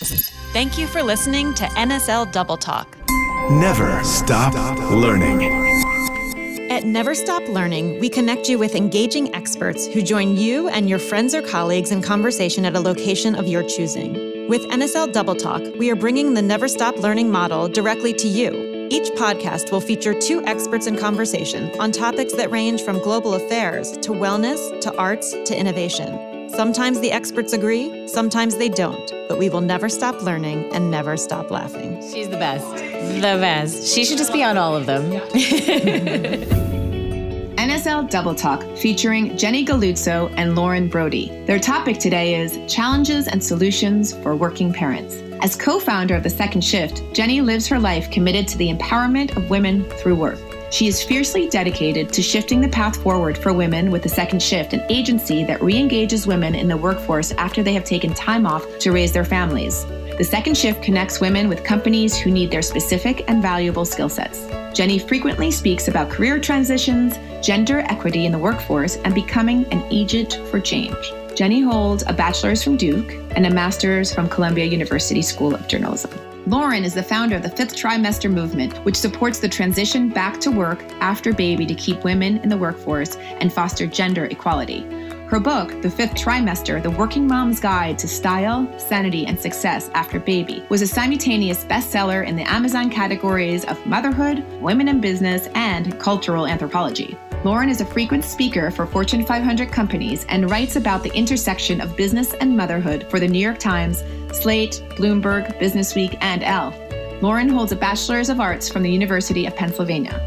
Thank you for listening to NSL Double Talk. Never stop learning. At Never Stop Learning, we connect you with engaging experts who join you and your friends or colleagues in conversation at a location of your choosing. With NSL Double Talk, we are bringing the Never Stop Learning model directly to you. Each podcast will feature two experts in conversation on topics that range from global affairs to wellness to arts to innovation. Sometimes the experts agree, sometimes they don't, but we will never stop learning and never stop laughing. She's the best. The best. She should just be on all of them. NSL Double Talk featuring Jenny Galluzzo and Lauren Brody. Their topic today is Challenges and Solutions for Working Parents. As co founder of The Second Shift, Jenny lives her life committed to the empowerment of women through work. She is fiercely dedicated to shifting the path forward for women with the second shift, an agency that re engages women in the workforce after they have taken time off to raise their families. The second shift connects women with companies who need their specific and valuable skill sets. Jenny frequently speaks about career transitions, gender equity in the workforce, and becoming an agent for change. Jenny holds a bachelor's from Duke and a master's from Columbia University School of Journalism. Lauren is the founder of the Fifth Trimester Movement, which supports the transition back to work after baby to keep women in the workforce and foster gender equality. Her book, The Fifth Trimester The Working Mom's Guide to Style, Sanity, and Success After Baby, was a simultaneous bestseller in the Amazon categories of motherhood, women in business, and cultural anthropology. Lauren is a frequent speaker for Fortune 500 companies and writes about the intersection of business and motherhood for the New York Times, Slate, Bloomberg, Businessweek, and Elle. Lauren holds a Bachelor's of Arts from the University of Pennsylvania.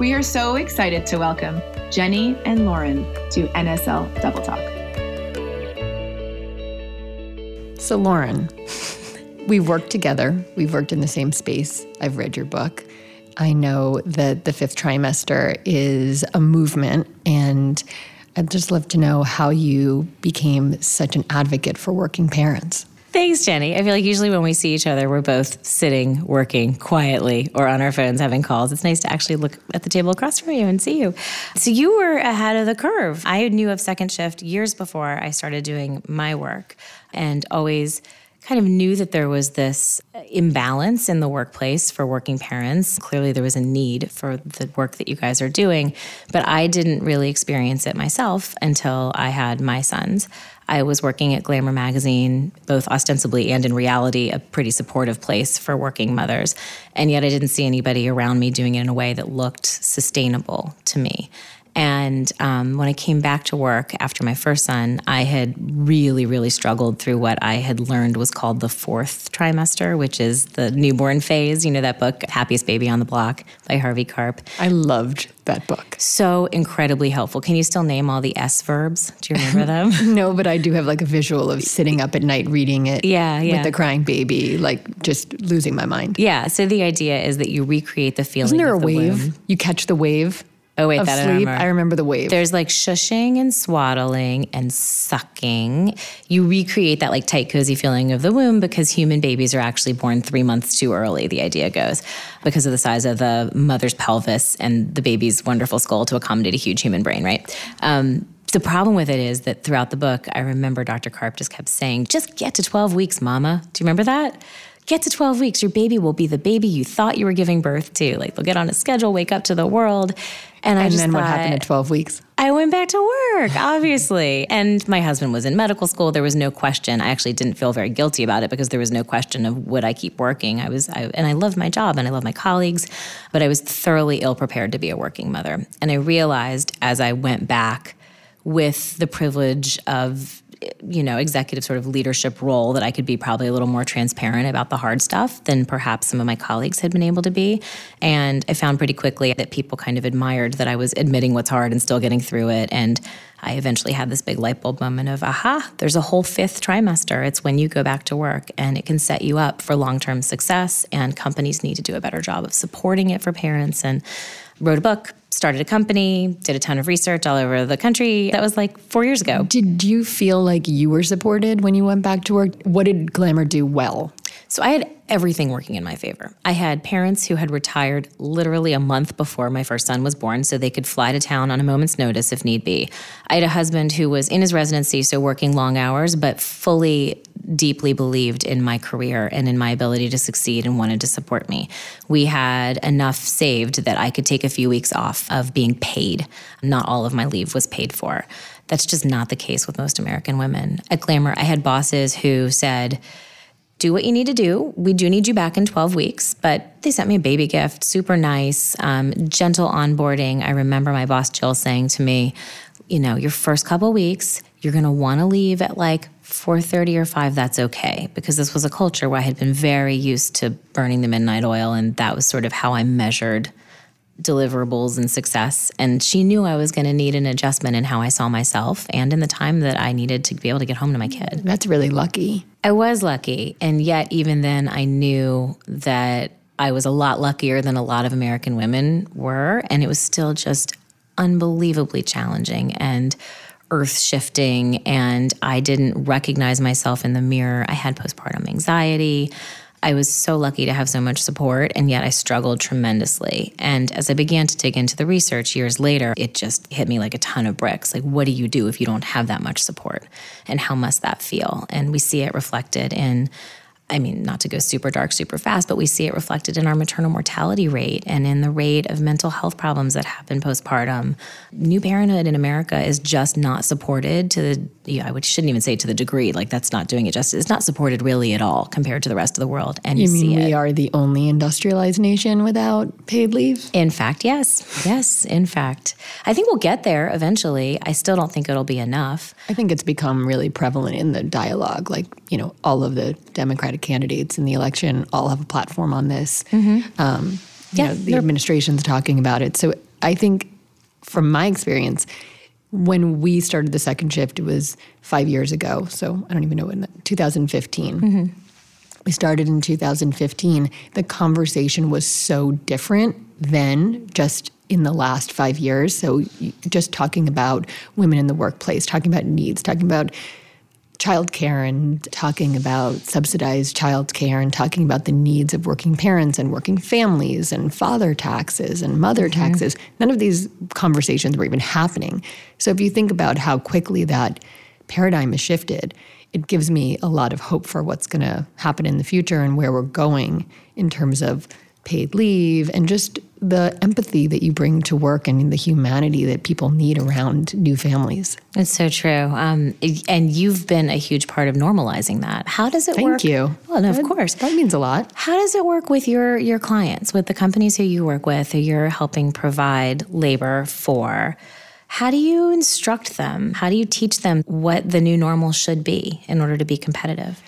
We are so excited to welcome Jenny and Lauren to NSL Double Talk. So, Lauren, we've worked together, we've worked in the same space. I've read your book. I know that the fifth trimester is a movement, and I'd just love to know how you became such an advocate for working parents. Thanks, Jenny. I feel like usually when we see each other, we're both sitting, working quietly, or on our phones having calls. It's nice to actually look at the table across from you and see you. So you were ahead of the curve. I knew of Second Shift years before I started doing my work and always kind of knew that there was this imbalance in the workplace for working parents. Clearly, there was a need for the work that you guys are doing, but I didn't really experience it myself until I had my sons. I was working at Glamour Magazine, both ostensibly and in reality, a pretty supportive place for working mothers. And yet I didn't see anybody around me doing it in a way that looked sustainable to me. And um, when I came back to work after my first son, I had really, really struggled through what I had learned was called the fourth trimester, which is the newborn phase. You know, that book, Happiest Baby on the Block by Harvey Karp. I loved that book. So incredibly helpful. Can you still name all the S verbs? Do you remember them? no, but I do have like a visual of sitting up at night reading it. Yeah, yeah. With the crying baby, like just losing my mind. Yeah. So the idea is that you recreate the feeling. Isn't there of a the wave? womb. You catch the wave. Oh wait, that I sleep. remember. I remember the wave. There's like shushing and swaddling and sucking. You recreate that like tight, cozy feeling of the womb because human babies are actually born three months too early, the idea goes, because of the size of the mother's pelvis and the baby's wonderful skull to accommodate a huge human brain, right? Um, the problem with it is that throughout the book, I remember Dr. Karp just kept saying, just get to 12 weeks, mama. Do you remember that? Get to 12 weeks, your baby will be the baby you thought you were giving birth to. Like they'll get on a schedule, wake up to the world. And, I and just then what happened at 12 weeks? I went back to work, obviously. and my husband was in medical school. There was no question. I actually didn't feel very guilty about it because there was no question of would I keep working. I was, I, and I loved my job and I love my colleagues, but I was thoroughly ill prepared to be a working mother. And I realized as I went back with the privilege of you know executive sort of leadership role that I could be probably a little more transparent about the hard stuff than perhaps some of my colleagues had been able to be. And I found pretty quickly that people kind of admired that I was admitting what's hard and still getting through it. And I eventually had this big light bulb moment of aha there's a whole fifth trimester it's when you go back to work and it can set you up for long-term success and companies need to do a better job of supporting it for parents and wrote a book started a company did a ton of research all over the country that was like 4 years ago Did you feel like you were supported when you went back to work? What did Glamour do well? So I had everything working in my favor. I had parents who had retired literally a month before my first son was born, so they could fly to town on a moment's notice if need be. I had a husband who was in his residency, so working long hours, but fully deeply believed in my career and in my ability to succeed and wanted to support me. We had enough saved that I could take a few weeks off of being paid. Not all of my leave was paid for. That's just not the case with most American women. At Glamour, I had bosses who said, do what you need to do. We do need you back in 12 weeks, but they sent me a baby gift, super nice, um, gentle onboarding. I remember my boss Jill saying to me, you know, your first couple weeks, you're going to want to leave at like 4:30 or 5 that's okay because this was a culture where I had been very used to burning the midnight oil and that was sort of how I measured deliverables and success. And she knew I was going to need an adjustment in how I saw myself and in the time that I needed to be able to get home to my kid. That's really lucky. I was lucky. And yet, even then, I knew that I was a lot luckier than a lot of American women were. And it was still just unbelievably challenging and earth shifting. And I didn't recognize myself in the mirror. I had postpartum anxiety. I was so lucky to have so much support, and yet I struggled tremendously. And as I began to dig into the research years later, it just hit me like a ton of bricks. Like, what do you do if you don't have that much support? And how must that feel? And we see it reflected in I mean, not to go super dark super fast, but we see it reflected in our maternal mortality rate and in the rate of mental health problems that happen postpartum. New parenthood in America is just not supported to the, yeah, I would, shouldn't even say to the degree, like that's not doing it justice. It's not supported really at all compared to the rest of the world. And you, you mean we are the only industrialized nation without paid leave? In fact, yes. Yes, in fact. I think we'll get there eventually. I still don't think it'll be enough. I think it's become really prevalent in the dialogue. Like, you know, all of the Democratic candidates in the election all have a platform on this. Mm-hmm. Um, yeah, know, the administration's talking about it. So I think, from my experience, when we started the second shift, it was five years ago. So I don't even know when, 2015. Mm-hmm. We started in 2015. The conversation was so different then, just in the last five years. So just talking about women in the workplace, talking about needs, talking about childcare and talking about subsidized childcare and talking about the needs of working parents and working families and father taxes and mother mm-hmm. taxes. None of these conversations were even happening. So if you think about how quickly that paradigm has shifted, it gives me a lot of hope for what's going to happen in the future and where we're going in terms of paid leave and just the empathy that you bring to work and the humanity that people need around new families. It's so true. Um, and you've been a huge part of normalizing that. How does it Thank work? Thank you. Well, no, of course. That means a lot. How does it work with your, your clients, with the companies who you work with, who you're helping provide labor for? How do you instruct them? How do you teach them what the new normal should be in order to be competitive?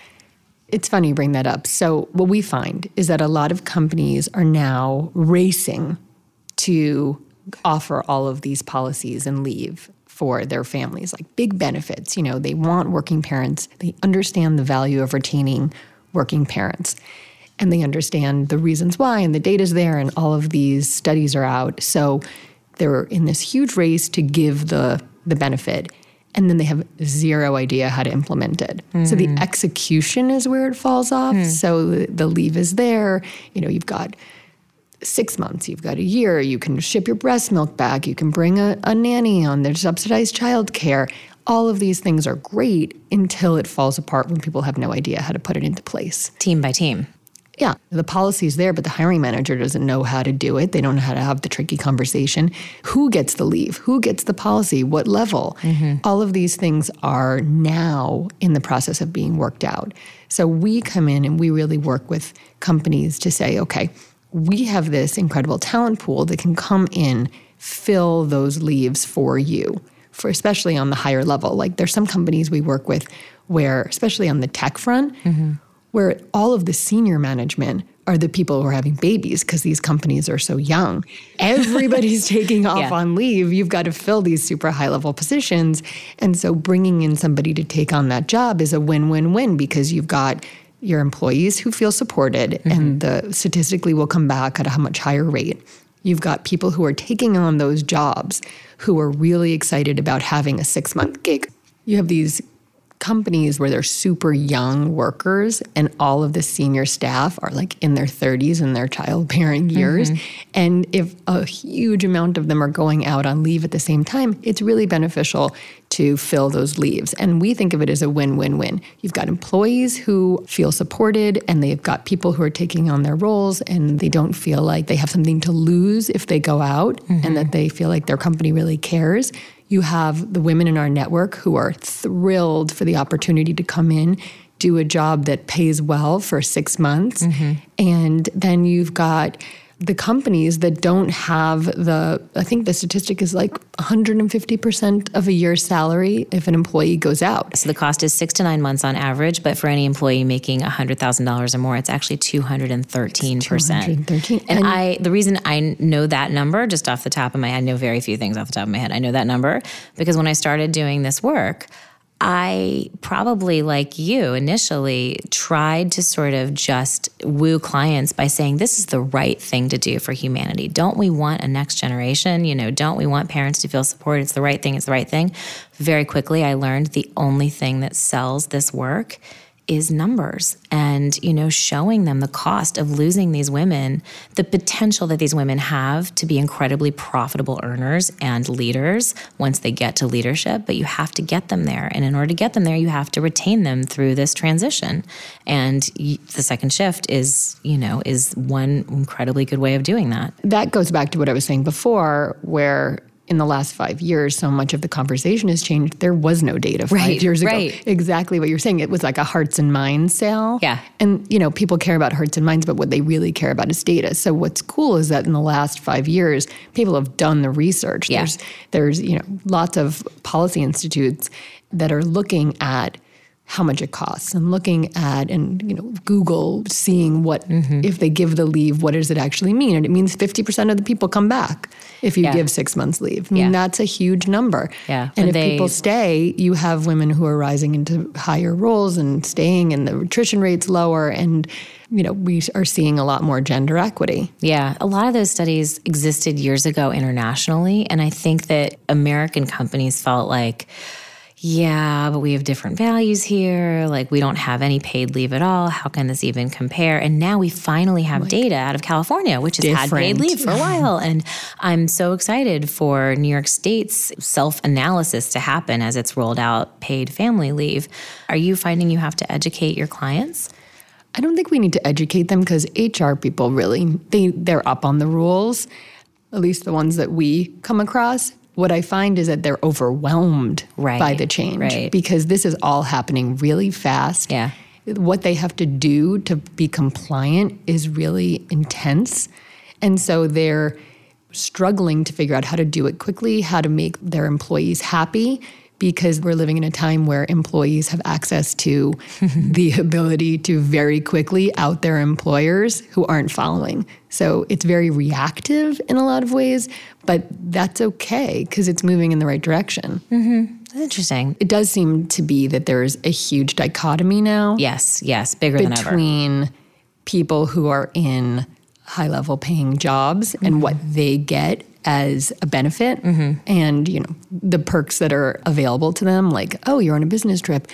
It's funny you bring that up. So, what we find is that a lot of companies are now racing to offer all of these policies and leave for their families, like big benefits. You know, they want working parents, they understand the value of retaining working parents, and they understand the reasons why, and the data's there, and all of these studies are out. So, they're in this huge race to give the, the benefit and then they have zero idea how to implement it. Mm. So the mm. execution is where it falls off. Mm. So the, the leave is there. You know, you've got six months, you've got a year, you can ship your breast milk back, you can bring a, a nanny on, there's subsidized childcare. All of these things are great until it falls apart when people have no idea how to put it into place. Team by team. Yeah, the policy is there, but the hiring manager doesn't know how to do it. They don't know how to have the tricky conversation. Who gets the leave? Who gets the policy? What level? Mm-hmm. All of these things are now in the process of being worked out. So we come in and we really work with companies to say, okay, we have this incredible talent pool that can come in, fill those leaves for you, for especially on the higher level. Like there's some companies we work with where, especially on the tech front, mm-hmm where all of the senior management are the people who are having babies because these companies are so young. Everybody's taking off yeah. on leave. You've got to fill these super high level positions. And so bringing in somebody to take on that job is a win win win because you've got your employees who feel supported mm-hmm. and the statistically will come back at a much higher rate. You've got people who are taking on those jobs who are really excited about having a six month gig. You have these companies where they're super young workers and all of the senior staff are like in their 30s and their childbearing years. Mm-hmm. And if a huge amount of them are going out on leave at the same time, it's really beneficial to fill those leaves. And we think of it as a win win win. You've got employees who feel supported and they've got people who are taking on their roles and they don't feel like they have something to lose if they go out and mm-hmm. that they feel like their company really cares. You have the women in our network who are thrilled for the opportunity to come in, do a job that pays well for six months. Mm-hmm. And then you've got the companies that don't have the, I think the statistic is like 150% of a year's salary if an employee goes out. So the cost is six to nine months on average, but for any employee making $100,000 or more, it's actually 213%. 213. And, And- I, the reason I know that number just off the top of my head, I know very few things off the top of my head. I know that number because when I started doing this work, I probably, like you, initially tried to sort of just woo clients by saying, this is the right thing to do for humanity. Don't we want a next generation? You know, don't we want parents to feel supported? It's the right thing, it's the right thing. Very quickly, I learned the only thing that sells this work is numbers and you know showing them the cost of losing these women the potential that these women have to be incredibly profitable earners and leaders once they get to leadership. But you have to get them there. And in order to get them there you have to retain them through this transition. And the second shift is you know is one incredibly good way of doing that. That goes back to what I was saying before, where in the last five years, so much of the conversation has changed. There was no data five Right, years ago. right. Exactly what you're saying. It was like a hearts and minds sale. Yeah. And, you know, people care about hearts and minds, but what they really care about is data. So what's cool is that in the last five years, people have done the research. Yeah. There's, there's, you know, lots of policy institutes that are looking at how much it costs and looking at and you know google seeing what Mm-hmm. if they give the leave what does it actually mean and it means 50% of the people come back if you Yeah. give six months leave i mean Yeah. that's a huge number Yeah. and When if they- people stay you have women who are rising into higher roles and staying and the attrition rate's lower and you know we are seeing a lot more gender equity Yeah, a lot of those studies existed years ago internationally. And I think that American companies felt like, yeah, but we have different values here. Like, we don't have any paid leave at all. How can this even compare? And now we finally have data out of California, which has had paid leave for a while. And I'm so excited for New York State's self analysis to happen as it's rolled out paid family leave. Are you finding you have to educate your clients? I don't think we need to educate them because HR people really they they're up on the rules, at least the ones that we come across. What I find is that they're overwhelmed Right, by the change right. because this is all happening really fast. Yeah. What they have to do to be compliant is really intense. And so they're struggling to figure out how to do it quickly, how to make their employees happy, because we're living in a time where employees have access to the ability to very quickly out their employers who aren't following. So it's very reactive in a lot of ways, but that's okay because it's moving in the right direction. Mm-hmm. That's interesting. It does seem to be that there's a huge dichotomy now Yes, yes, bigger than ever. between people who are in high level paying jobs and what mm-hmm. they get as a benefit. Mm-hmm. And you know the perks that are available to them like oh you're on a business trip.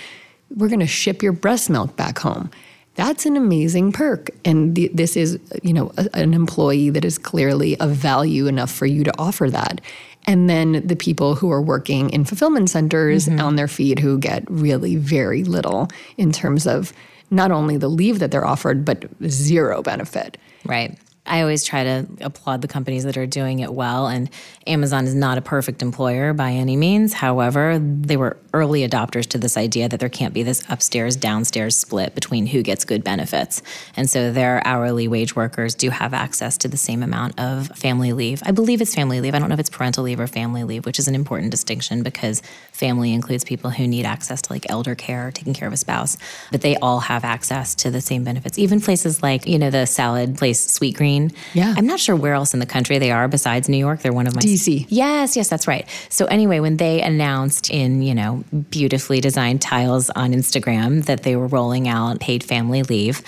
We're going to ship your breast milk back home. That's an amazing perk. And the, this is you know a, an employee that is clearly of value enough for you to offer that. And then the people who are working in fulfillment centers mm-hmm. on their feet who get really very little in terms of not only the leave that they're offered but zero benefit Right. I always try to applaud the companies that are doing it well. And Amazon is not a perfect employer by any means. However, they were early adopters to this idea that there can't be this upstairs downstairs split between who gets good benefits. And so their hourly wage workers do have access to the same amount of family leave. I believe it's family leave. I don't know if it's parental leave or family leave, which is an important distinction because family includes people who need access to like elder care, or taking care of a spouse. But they all have access to the same benefits. Even places like, you know, the salad place Sweet Green. Yeah. I'm not sure where else in the country they are besides New York. They're one of my DC. Yes, yes, that's right. So anyway, when they announced in, you know, beautifully designed tiles on Instagram that they were rolling out paid family leave,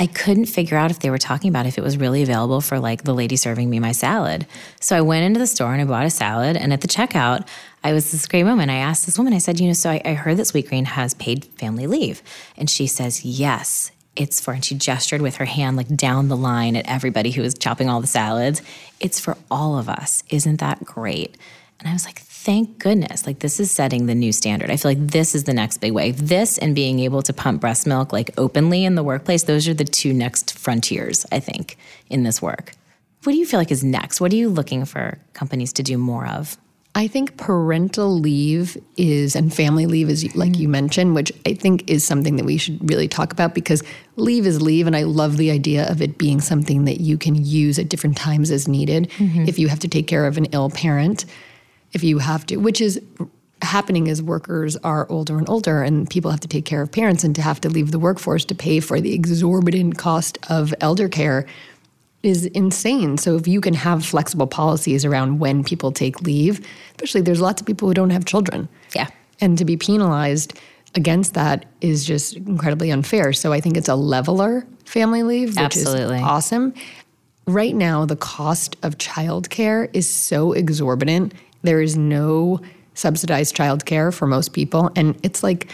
I couldn't figure out if they were talking about if it was really available for like the lady serving me my salad. So I went into the store and I bought a salad. And at the checkout, I was this great moment. I asked this woman, I said, you know, so I, I heard that Sweetgreen has paid family leave. And she says, yes, it's for, and she gestured with her hand like down the line at everybody who was chopping all the salads. It's for all of us. Isn't that great? And I was like, thank goodness. Like, this is setting the new standard. I feel like this is the next big wave. This and being able to pump breast milk like openly in the workplace, those are the two next frontiers, I think, in this work. What do you feel like is next? What are you looking for companies to do more of? I think parental leave is, and family leave is like mm. you mentioned, which I think is something that we should really talk about because leave is leave. And I love the idea of it being something that you can use at different times as needed. Mm-hmm. If you have to take care of an ill parent, if you have to, which is happening as workers are older and older and people have to take care of parents and to have to leave the workforce to pay for the exorbitant cost of elder care is insane. So if you can have flexible policies around when people take leave, especially there's lots of people who don't have children. Yeah. And to be penalized against that is just incredibly unfair. So I think it's a leveler family leave, which Absolutely. is awesome. Right now, the cost of childcare is so exorbitant. There is no subsidized childcare for most people. And it's like,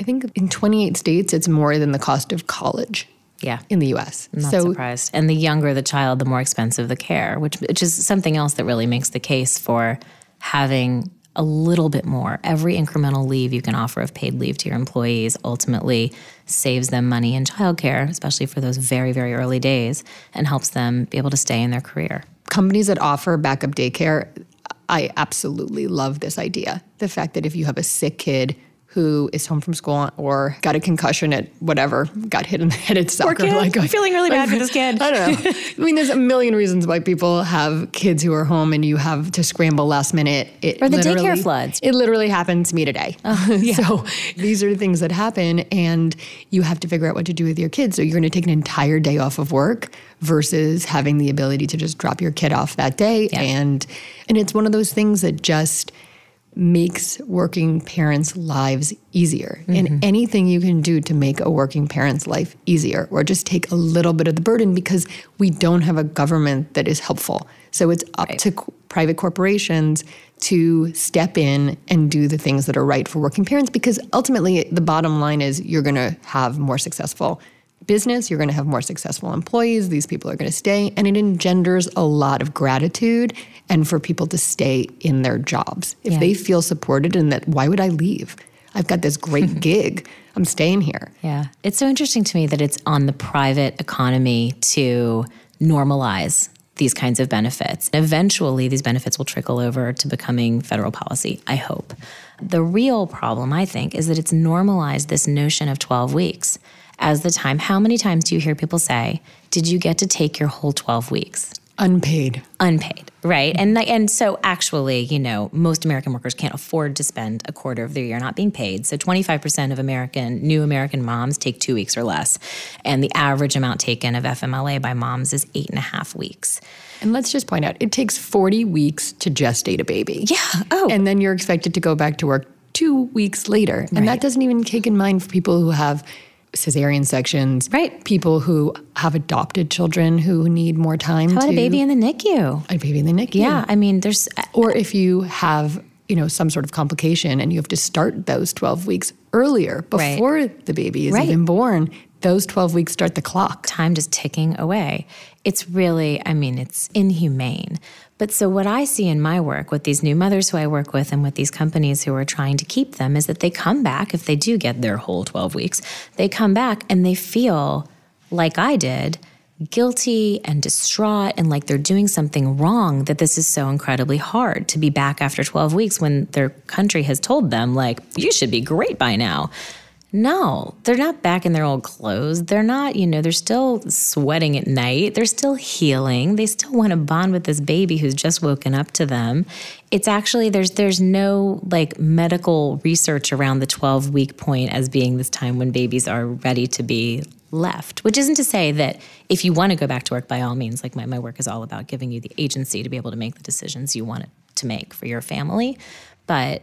I think in 28 states, it's more than the cost of college Yeah. in the US. I'm not so surprised. And the younger the child, the more expensive the care, which which is something else that really makes the case for having a little bit more. Every incremental leave you can offer of paid leave to your employees ultimately saves them money in childcare, especially for those very, very early days, and helps them be able to stay in their career. companies that offer backup daycare, I absolutely love this idea. The fact that if you have a sick kid who is home from school or got a concussion at whatever, got hit in the head at soccer. kid. I'm feeling really bad for this kid. I don't know. I mean, there's a million reasons why people have kids who are home and you have to scramble last minute. It Or the daycare floods. It literally happened to me today. Oh, so these are the things that happen, and you have to figure out what to do with your kids. So you're going to take an entire day off of work versus having the ability to just drop your kid off that day. And and it's one of those things that just makes working parents' lives easier. And mm-hmm. anything you can do to make a working parent's life easier or just take a little bit of the burden because we don't have a government that is helpful. So it's up to co- private corporations to step in and do the things that are right for working parents because ultimately the bottom line is you're going to have more successful business, you're going to have more successful employees, these people are going to stay, and it engenders a lot of gratitude and for people to stay in their jobs. If Yeah. they feel supported and that, why would I leave? I've got this great gig. I'm staying here. Yeah. It's so interesting to me that it's on the private economy to normalize these kinds of benefits. Eventually, these benefits will trickle over to becoming federal policy, I hope. The real problem, I think, is that it's normalized this notion of 12 weeks as the time. How many times do you hear people say, Did you get to take your whole 12 weeks? Unpaid. unpaid, right? And and so actually, you know, most American workers can't afford to spend a quarter of their year not being paid. So 25% of American new American moms take two weeks or less, and the average amount taken of FMLA by moms is eight and a half weeks. And let's just point out it takes 40 weeks to gestate a baby. Yeah. Oh. And then you're expected to go back to work two weeks later. And that doesn't even take in mind for people who have cesarean sections, Right. People who have adopted children who need more time How to about a baby in the NICU? a baby in the NICU. Yeah, I mean, there's uh, Or if you have, you know, some sort of complication and you have to start those 12 weeks earlier Right. before the baby is Right. even born, those 12 weeks start the clock. time just ticking away. It's really, I mean, it's inhumane. But so, what I see in my work with these new mothers who I work with and with these companies who are trying to keep them is that they come back, if they do get their whole 12 weeks, they come back and they feel like I did guilty and distraught and like they're doing something wrong that this is so incredibly hard to be back after 12 weeks when their country has told them like you should be great by now no, they're not back in their old clothes. They're not, you know, they're still sweating at night. They're still healing. They still want to bond with this baby who's just woken up to them. It's actually there's there's no like medical research around the 12 week point as being this time when babies are ready to be left. Which isn't to say that if you want to go back to work by all means, like my, my work is all about giving you the agency to be able to make the decisions you want to make for your family. But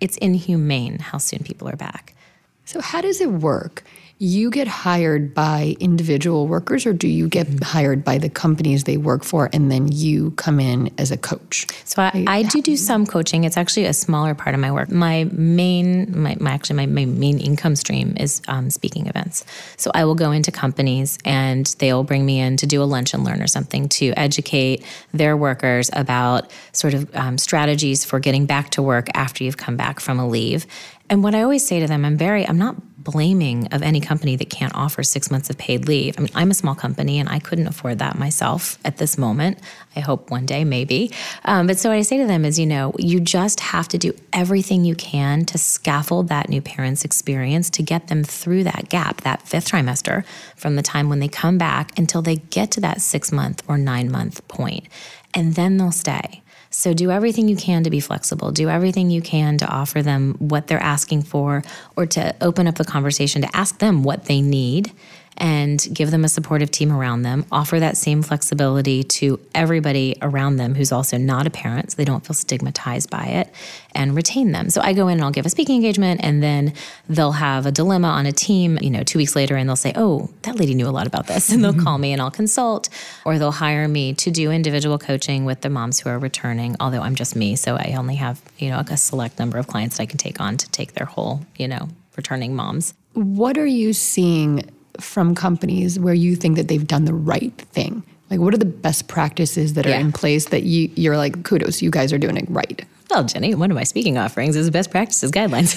it's inhumane how soon people are back. So, how does it work? You get hired by individual workers or do you get Mm-hmm. hired by the companies they work for and then you come in as a coach? So I, I do do some coaching. It's actually a smaller part of my work. My main, my, my actually my, my main income stream is um, speaking events. So I will go into companies and they'll bring me in to do a lunch and learn or something to educate their workers about sort of um, strategies for getting back to work after you've come back from a leave. And what I always say to them, I'm very, I'm not blaming of any company that can't offer six months of paid leave. I mean, I'm a small company and I couldn't afford that myself at this moment. I hope one day, maybe. Um, but so what I say to them is, you know, you just have to do everything you can to scaffold that new parent's experience to get them through that gap, that fifth trimester, from the time when they come back until they get to that six month or nine month point. And then they'll stay. So do everything you can to be flexible. Do everything you can to offer them what they're asking for or to open up the conversation to ask them what they need and give them a supportive team around them. Offer that same flexibility to everybody around them who's also not a parent so they don't feel stigmatized by it and retain them. So I go in and I'll give a speaking engagement and then they'll have a dilemma on a team, you know, 2 weeks later and they'll say, "Oh, that lady knew a lot about this." And they'll call me and I'll consult or they'll hire me to do individual coaching with the moms who are returning, although I'm just me, so I only have, you know, a select number of clients that I can take on to take their whole, you know, returning moms. What are you seeing from companies where you think that they've done the right thing? Like, what are the best practices that are Yeah. in place that you, you're like, kudos, you guys are doing it right? Well, Jenny, one of my speaking offerings is best practices guidelines.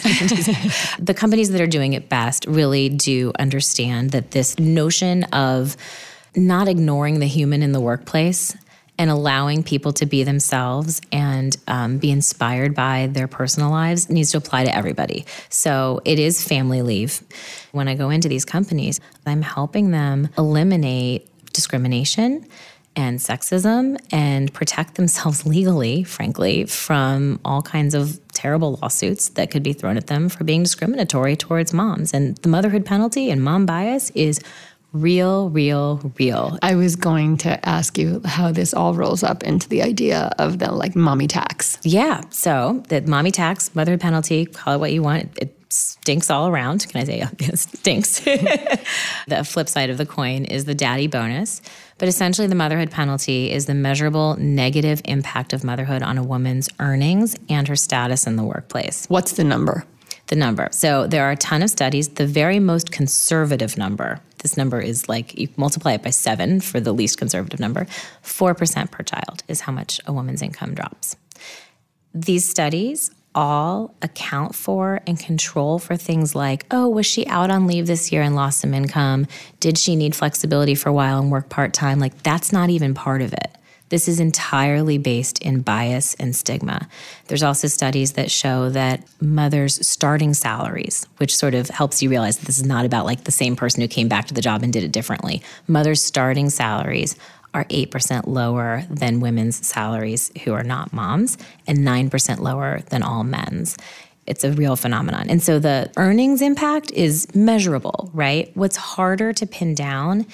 the companies that are doing it best really do understand that this notion of not ignoring the human in the workplace and allowing people to be themselves and um, be inspired by their personal lives needs to apply to everybody. So it is family leave. When I go into these companies, I'm helping them eliminate discrimination and sexism and protect themselves legally, frankly, from all kinds of terrible lawsuits that could be thrown at them for being discriminatory towards moms. And the motherhood penalty and mom bias is real, real, real. I was going to ask you how this all rolls up into the idea of the like mommy tax. Yeah. So the mommy tax, motherhood penalty, call it what you want. It stinks all around. Can I say it stinks? the flip side of the coin is the daddy bonus. But essentially, the motherhood penalty is the measurable negative impact of motherhood on a woman's earnings and her status in the workplace. What's the number? The number. So there are a ton of studies. The very most conservative number, this number is like you multiply it by seven for the least conservative number, 4% per child is how much a woman's income drops. These studies all account for and control for things like oh, was she out on leave this year and lost some income? Did she need flexibility for a while and work part time? Like, that's not even part of it. This is entirely based in bias and stigma. There's also studies that show that mothers' starting salaries, which sort of helps you realize that this is not about like the same person who came back to the job and did it differently. Mothers' starting salaries are 8% lower than women's salaries who are not moms and 9% lower than all men's. It's a real phenomenon. And so the earnings impact is measurable, right? What's harder to pin down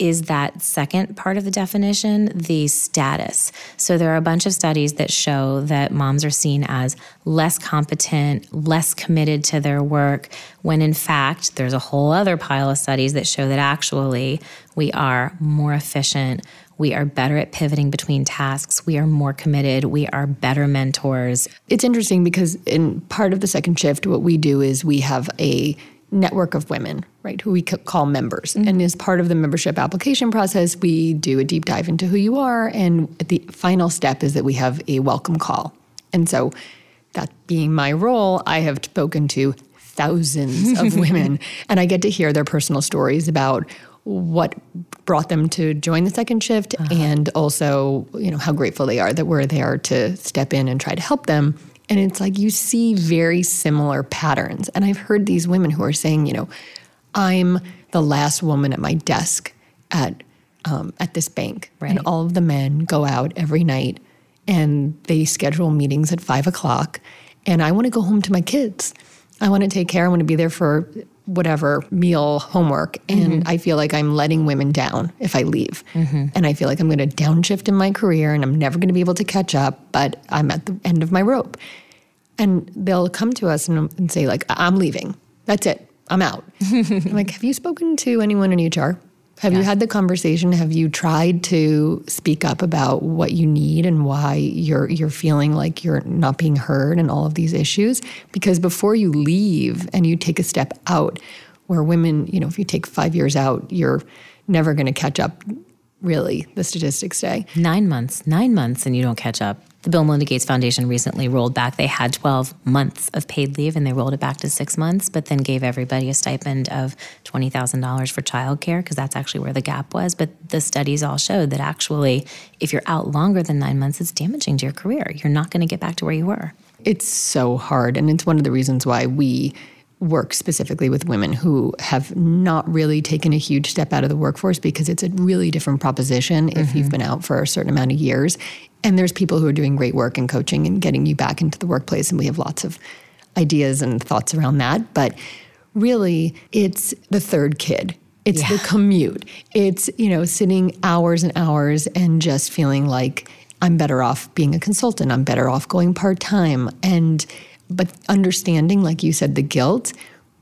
is that second part of the definition, the status. So there are a bunch of studies that show that moms are seen as less competent, less committed to their work, when in fact, there's a whole other pile of studies that show that actually we are more efficient. We are better at pivoting between tasks. We are more committed. We are better mentors. It's interesting because in part of the second shift, what we do is we have a network of women, right, who we call members. And as part of the membership application process, we do a deep dive into who you are. And the final step is that we have a welcome call. And so, that being my role, I have spoken to thousands of women, and I get to hear their personal stories about what brought them to join the second shift uh-huh. and also you know how grateful they are that we're there to step in and try to help them and it's like you see very similar patterns. And i've heard these women who are saying you know i'm the last woman at my desk at um, at this bank. And all of the men go out every night and they schedule meetings at five o'clock. And i want to go home to my kids. I want to take care i want to be there for whatever meal homework and mm-hmm. i feel like i'm letting women down if i leave. Mm-hmm. And i feel like i'm going to downshift in my career and i'm never going to be able to catch up but i'm at the end of my rope. And they'll come to us and, and say like i'm leaving. That's it. I'm out. I'm like, have you spoken to anyone in HR? Have you had the conversation? Have you tried to speak up about what you need and why you're you're feeling like you're not being heard and all of these issues? Because before you leave and you take a step out, where women, you know, if you take five years out, you're never going to catch up. Really, the statistics say Nine months, nine months, and you don't catch up. The Bill Melinda Gates Foundation recently rolled back. They had 12 months of paid leave and they rolled it back to six months, but then gave everybody a stipend of $20,000 for childcare because that's actually where the gap was. But the studies all showed that actually, if you're out longer than nine months, it's damaging to your career. You're not going to get back to where you were. it's so hard. And it's one of the reasons why we work specifically with women who have not really taken a huge step out of the workforce because it's a really different proposition if you've mm-hmm. been out for a certain amount of years. And there's people who are doing great work in coaching and getting you back into the workplace. And we have lots of ideas and thoughts around that. But really, it's the third kid. It's the commute. It's, you know, sitting hours and hours and just feeling like I'm better off being a consultant. I'm better off going part time. And, but understanding, like you said, the guilt,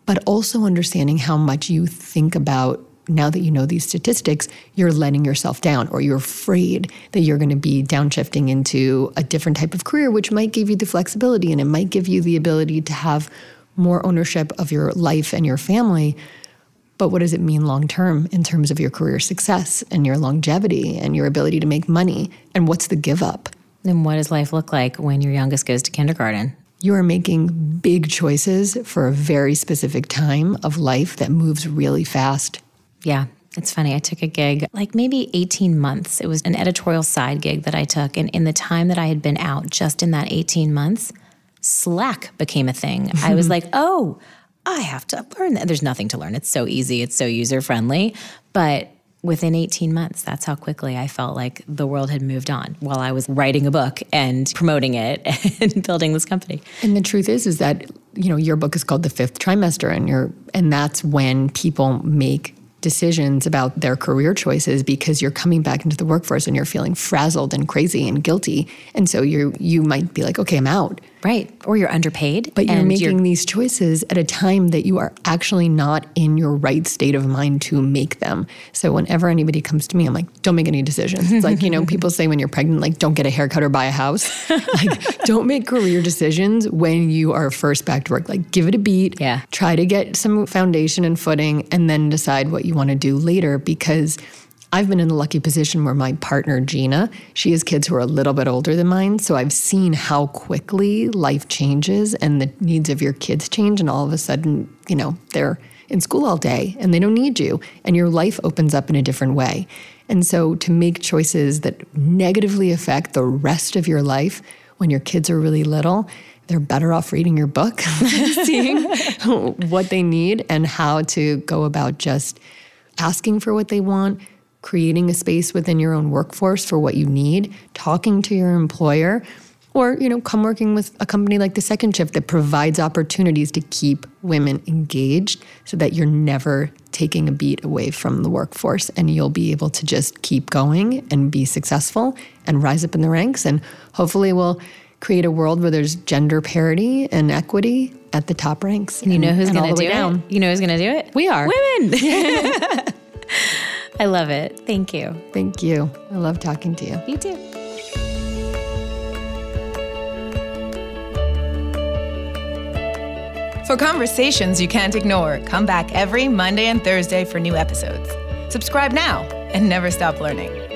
but also understanding how much you think about now that you know these statistics, you're letting yourself down or you're afraid that you're going to be downshifting into a different type of career, which might give you the flexibility and it might give you the ability to have more ownership of your life and your family. But what does it mean long term in terms of your career success and your longevity and your ability to make money? And what's the give up? And what does life look like when your youngest goes to kindergarten? You are making big choices for a very specific time of life that moves really fast. Yeah, it's funny. I took a gig like maybe 18 months. It was an editorial side gig that I took. And in the time that I had been out, just in that 18 months, Slack became a thing. I was like, oh, I have to learn that. There's nothing to learn. It's so easy, it's so user friendly. But within 18 months, that's how quickly I felt like the world had moved on while I was writing a book and promoting it and building this company. And the truth is, is that you know your book is called the fifth trimester, and you're and that's when people make decisions about their career choices because you're coming back into the workforce and you're feeling frazzled and crazy and guilty, and so you you might be like, okay, I'm out. Right. Or you're underpaid. But you're making these choices at a time that you are actually not in your right state of mind to make them. So whenever anybody comes to me, I'm like, don't make any decisions. It's like, you know, people say when you're pregnant, like, don't get a haircut or buy a house. like, don't make career decisions when you are first back to work. Like, give it a beat. Yeah. Try to get some foundation and footing and then decide what you want to do later because I've been in a lucky position where my partner, Gina, she has kids who are a little bit older than mine. So I've seen how quickly life changes and the needs of your kids change. And all of a sudden, you know, they're in school all day and they don't need you. And your life opens up in a different way. And so to make choices that negatively affect the rest of your life when your kids are really little, they're better off reading your book, seeing what they need and how to go about just asking for what they want, creating a space within your own workforce for what you need, talking to your employer, or you know, come working with a company like the Second Shift that provides opportunities to keep women engaged so that you're never taking a beat away from the workforce and you'll be able to just keep going and be successful and rise up in the ranks and hopefully we'll create a world where there's gender parity and equity at the top ranks. And you know who's going to do down. it? You know who's going to do it? We are. Women. I love it. Thank you. Thank you. I love talking to you. You too. For conversations you can't ignore, come back every Monday and Thursday for new episodes. Subscribe now and never stop learning.